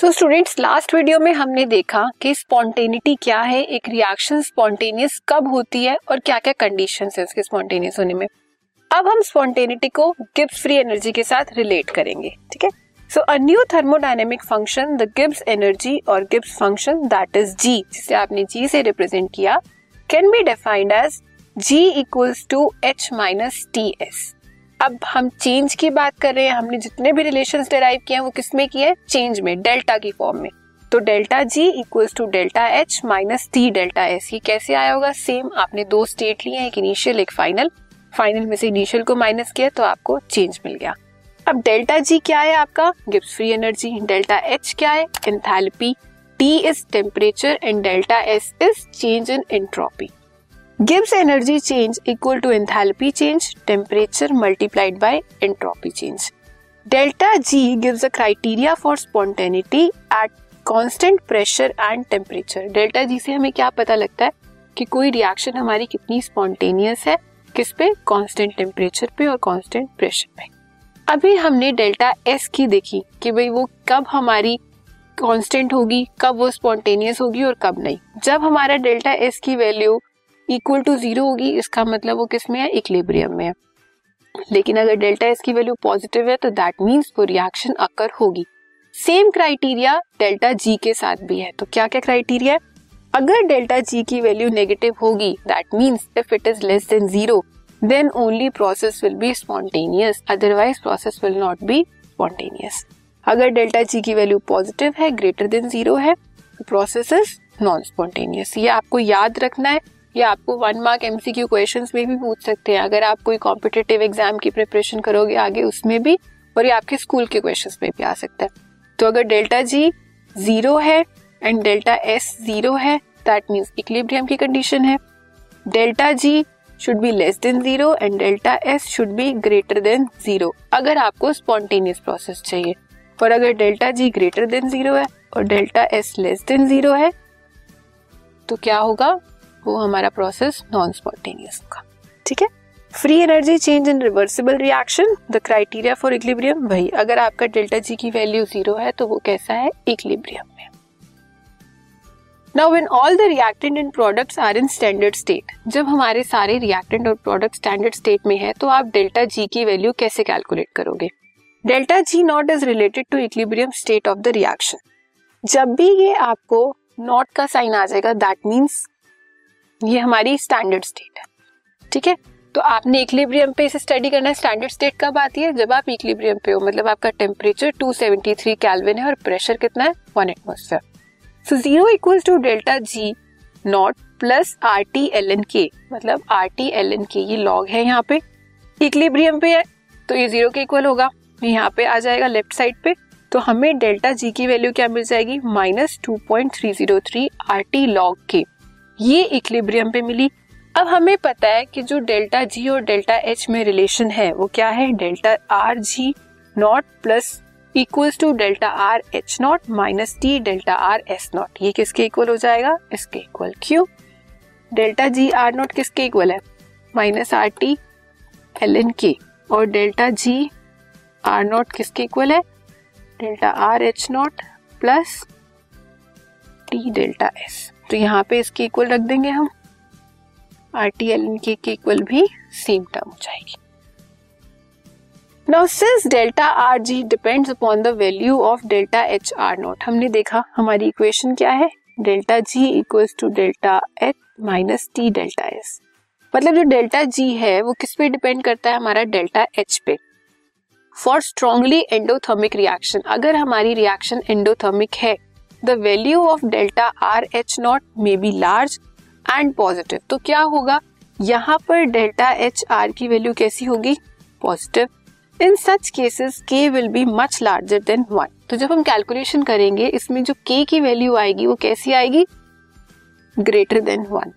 So students last video में हमने देखा कि स्पॉन्टेनिटी क्या है, एक रिएक्शन स्पॉन्टेनियस कब होती है और क्या क्या कंडीशन है उसके स्पॉन्टेनियस होने में। अब हम स्पॉन्टेनिटी को गिब्स फ्री एनर्जी के साथ रिलेट करेंगे, ठीक है? So a new thermodynamic function the Gibbs energy और Gibbs function that is G जिसे आपने जी से रिप्रेजेंट किया can be defined as G equals to H minus T S अब हम चेंज की बात कर रहे हैं। हमने जितने भी रिलेशन डिराइव किए हैं, वो किसमें किए हैं? चेंज में डेल्टा की फॉर्म में। तो delta G equals to delta H minus T delta S ये कैसे आया होगा? सेम आपने दो स्टेट लिए एक इनिशियल एक फाइनल फाइनल में से इनिशियल को माइनस किया तो आपको चेंज मिल गया। अब डेल्टा जी क्या है आपका? Gibbs free energy delta H क्या है? Enthalpy T is temperature and delta S is change in entropy Gibbs energy change equal to enthalpy change temperature multiplied by entropy change delta G gives a criteria for spontaneity at constant pressure and temperature delta G से हमें क्या पता लगता है कि कोई reaction हमारी कितनी स्पॉन्टेनियस है, किस पे? कांस्टेंट टेम्परेचर पे और कांस्टेंट प्रेशर पे। अभी हमने डेल्टा एस की देखी कि भाई वो कब हमारी कांस्टेंट होगी, कब वो स्पॉन्टेनियस होगी और कब नहीं। जब हमारा डेल्टा एस की वैल्यू इक्वल टू ज़ीरो होगी, इसका मतलब वो किसमें है? इक्लिब्रियम में है। लेकिन अगर डेल्टा एस की वैल्यू पॉजिटिव है तो दैट मीन्स वो रिएक्शन अकर होगी। सेम क्राइटेरिया डेल्टा जी के साथ भी है। तो क्या क्या क्राइटेरिया है? अगर डेल्टा जी की वैल्यू नेगेटिव होगी that means if it is less than zero then only process will be spontaneous otherwise process will not be spontaneous अगर डेल्टा जी की वैल्यू पॉजिटिव है ग्रेटर देन ज़ीरो है तो process is non spontaneous ये आपको याद रखना है। या आपको वन मार्क एमसीक्यू क्वेश्चंस में भी पूछ सकते हैं। अगर आप कोई कॉम्पिटेटिव एग्ज़ाम की प्रिपरेशन करोगे आगे उसमें भी, और ये आपके स्कूल के क्वेश्चंस में भी आ सकता है। तो अगर डेल्टा जी ज़ीरो है एंड डेल्टा एस ज़ीरो है दैट मीन्स इक्लिब्रियम की कंडीशन है। Delta G should be less than zero and delta S should be greater than zero अगर आपको स्पॉन्टेनियस प्रोसेस चाहिए। और अगर delta G greater than zero है और delta S less than zero है तो क्या होगा? वो हमारा प्रोसेस नॉन स्पॉन्टेनियस होगा ठीक है? Free energy change in reversible reaction the criteria for equilibrium भाई अगर आपका डेल्टा जी की वैल्यू ज़ीरो है तो वो कैसा है? इक्लिब्रियम में। Now when all the reactant and products are in standard state जब हमारे सारे रिएक्टेंट और प्रोडक्ट स्टैंडर्ड स्टेट में है तो आप डेल्टा जी की वैल्यू कैसे कैलकुलेट करोगे? Delta G naught is related to equilibrium state of the reaction जब भी ये आपको नॉट का साइन आ जाएगा दैट मीन्स ये हमारी स्टैंडर्ड स्टेट है। ठीक है? तो आपने इक्लिब्रियम पे इसे स्टडी करना है। स्टैंडर्ड स्टेट कब आती है? जब आप इक्लिब्रियम पे हो। मतलब आपका टेम्परेचर 273 केल्विन है और प्रेशर कितना है? One atmosphere so zero equals to delta G naught plus R T L N K मतलब आर टी एल एन के ये लॉग है यहाँ पे। इक्लिब्रियम पे है तो ये ज़ीरो के इक्वल होगा। यहाँ पे आ जाएगा लेफ़्ट साइड पे। तो हमें डेल्टा जी की वैल्यू क्या मिल जाएगी? Minus two point three zero three R T log K ये इक्लिब्रियम पे मिली। अब हमें पता है कि जो डेल्टा जी और डेल्टा एच में रिलेशन है, वो क्या है? Delta R G naught plus equals to delta R H naught minus T delta R S naught ये किसके इक्वल हो जाएगा? इसके equal Q delta G R naught किसके इक्वल है? Minus R T L N K और delta G R not किसके equal है? Delta R H naught plus T delta S तो यहाँ पे इसके इक्वल रख देंगे हम। आर टी एल एन के इक्वल भी सेम टर्म हो जाएगी। Now since delta R G depends upon the value of delta H R naught हमने देखा हमारी इक्वेशन क्या है? Delta G equals to delta H minus T delta S मतलब जो डेल्टा जी है, वो किस पे डिपेंड करता है? हमारा डेल्टा एच पे। फॉर स्ट्रॉन्गली एंडोथर्मिक रिएक्शन अगर हमारी रिएक्शन एंडोथर्मिक है the value of delta R H naught may be large and positive तो क्या होगा? यहाँ पर डेल्टा एच आर की वैल्यू कैसी होगी? Positive in such cases K will be much larger than one तो जब हम कैलकुलेशन करेंगे, इसमें जो के की वैल्यू आएगी, वो कैसी आएगी? Greater than one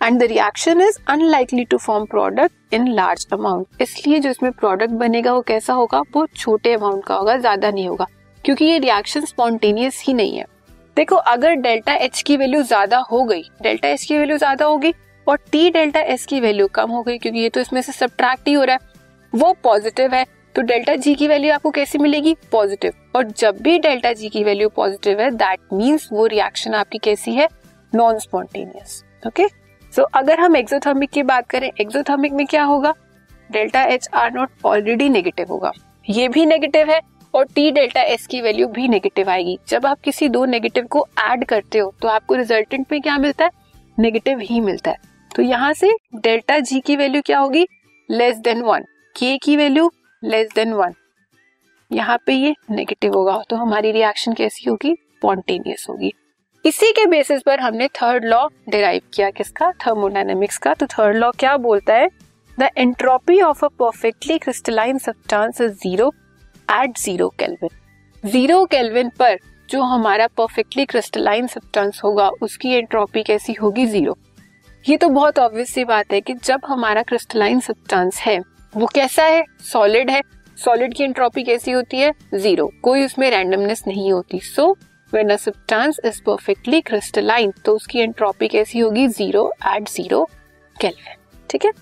and the reaction is unlikely to form product in large amount इसलिए जो इसमें प्रोडक्ट बनेगा, वो कैसा होगा? वो छोटे अमाउंट का होगा, ज़्यादा नहीं होगा. क्योंकि ये रिएक्शन स्पॉन्टेनियस ही नहीं है. देखो, अगर डेल्टा एच की वैल्यू ज़्यादा हो गई, डेल्टा एच की वैल्यू ज़्यादा होगी और टी डेल्टा एस की वैल्यू कम हो गई, क्योंकि ये तो इसमें से सब ही हो रहा है, वो पॉजिटिव है तो डेल्टा जी की वैल्यू आपको कैसी मिलेगी? पॉजिटिव और जब भी डेल्टा जी की वैल्यू पॉजिटिव है दैट मीन्स वो रिएक्शन आपकी कैसी है? नॉन स्पॉन्टेनियस ओके सो अगर हम एक्सोथर्मिक की बात करें एक्सोथर्मिक में क्या होगा? Delta H R naught already negative होगा. ये भी नेगेटिव है और टी डेल्टा एस की वैल्यू भी नेगेटिव आएगी। जब आप किसी दो नेगेटिव को ऐड करते हो तो आपको रिजल्टेंट में क्या मिलता है? नेगेटिव ही मिलता है। तो यहाँ से डेल्टा जी की वैल्यू क्या होगी? लेस देन वन के की वैल्यू लेस देन वन यहाँ पे ये नेगेटिव होगा। तो हमारी रिएक्शन कैसी होगी? स्पॉन्टेनियस होगी। इसी के बेसिस पर हमने थर्ड लॉ डिराइव किया। किसका? थर्मोडाइनमिक्स का। तो थर्ड लॉ क्या बोलता है? The entropy of a perfectly crystalline substance is zero at zero kelvin zero kelvin पर जो हमारा परफेक्टली क्रिस्टलाइन सब्सटेंस होगा, उसकी एंट्रोपी कैसी होगी? ज़ीरो ये तो बहुत ऑब्वियस सी बात है कि जब हमारा क्रिस्टलाइन सब्सटेंस है, वो कैसा है? सॉलिड है. सॉलिड की एंट्रोपी कैसी होती है? ज़ीरो कोई उसमें रैंडमनेस नहीं होती. So when a substance is perfectly crystalline तो उसकी एंट्रोपी कैसी होगी? ज़ीरो एट ज़ीरो केल्विन ठीक है?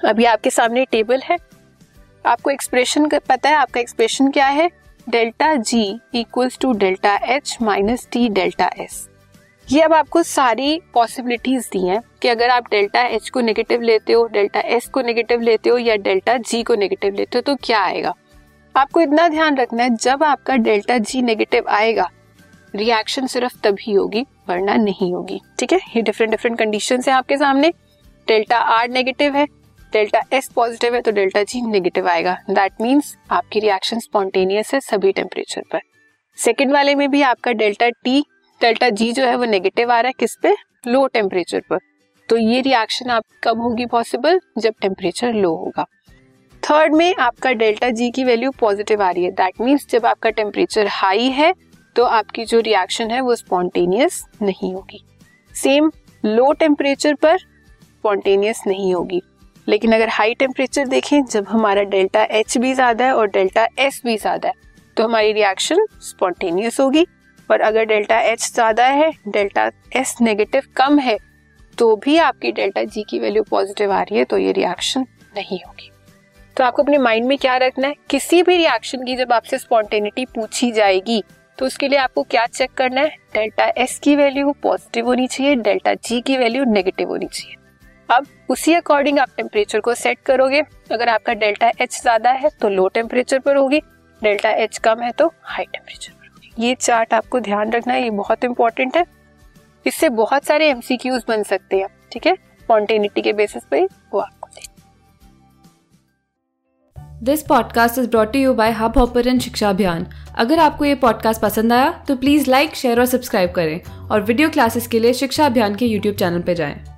अभी आपके सामने टेबल है। आपको एक्सप्रेशन पता है आपका एक्सप्रेशन क्या है? Delta G equals to delta H minus T delta S ये अब आपको सारी पॉसिबिलिटीज दी हैं कि अगर आप डेल्टा एच को नेगेटिव लेते हो, डेल्टा एस को नेगेटिव लेते हो या डेल्टा जी को नेगेटिव लेते हो तो क्या आएगा? आपको इतना ध्यान रखना है, जब आपका डेल्टा जी नेगेटिव आएगा रिएक्शन सिर्फ़ तभी होगी, वरना नहीं होगी। ठीक है? ये डिफरेंट डिफरेंट कंडीशन है आपके सामने। डेल्टा आर नेगेटिव है डेल्टा एस पॉजिटिव है तो डेल्टा जी नेगेटिव आएगा। दैट मीन्स आपकी रिएक्शन स्पॉन्टेनियस है सभी टेम्परेचर पर। सेकेंड वाले में भी आपका डेल्टा टी, डेल्टा जी जो है वो नेगेटिव आ रहा है किस पे? लो टेम्परेचर पर। तो ये रिएक्शन आप कब होगी पॉसिबल जब टेम्परेचर लो होगा। थर्ड में आपका डेल्टा जी की वैल्यू पॉजिटिव आ रही है। दैट मीन्स जब आपका टेम्परेचर हाई है तो आपकी जो रिएक्शन है वो स्पॉन्टेनियस नहीं होगी। सेम लो टेम्परेचर पर स्पॉन्टेनियस नहीं होगी। लेकिन अगर हाई टेम्परेचर देखें, जब हमारा डेल्टा एच भी ज़्यादा है और डेल्टा एस भी ज़्यादा है तो हमारी रिएक्शन स्पॉन्टेनियस होगी। और अगर डेल्टा एच ज़्यादा है डेल्टा एस नेगेटिव कम है तो भी आपकी डेल्टा जी की वैल्यू पॉजिटिव आ रही है तो ये रिएक्शन नहीं होगी। तो आपको अपने माइंड में क्या रखना है? किसी भी रिएक्शन की जब आपसे स्पॉन्टेनिटी पूछी जाएगी तो उसके लिए आपको क्या चेक करना है? डेल्टा एस की वैल्यू पॉजिटिव होनी चाहिए डेल्टा जी की वैल्यू नेगेटिव होनी चाहिए। अब उसी अकॉर्डिंग आप टेम्परेचर को सेट करोगे। अगर आपका डेल्टा एच ज़्यादा है तो लो टेम्परेचर पर होगी। डेल्टा एच कम है तो हाई टेम्परेचर पर होगी। ये चार्ट आपको ध्यान रखना है, ये बहुत इंपॉर्टेंट है। इससे बहुत सारे एमसीक्यूज बन सकते हैं ठीक है? स्पॉन्टेनिटी के बेसिस पे वो आपको this podcast is brought you by Hub Hopper Shiksha Abhiyan अगर आपको ये पॉडकास्ट पसंद आया तो प्लीज़ लाइक शेयर और सब्सक्राइब करें। और वीडियो क्लासेस के लिए शिक्षा अभियान के यूट्यूब चैनल पर जाएँ।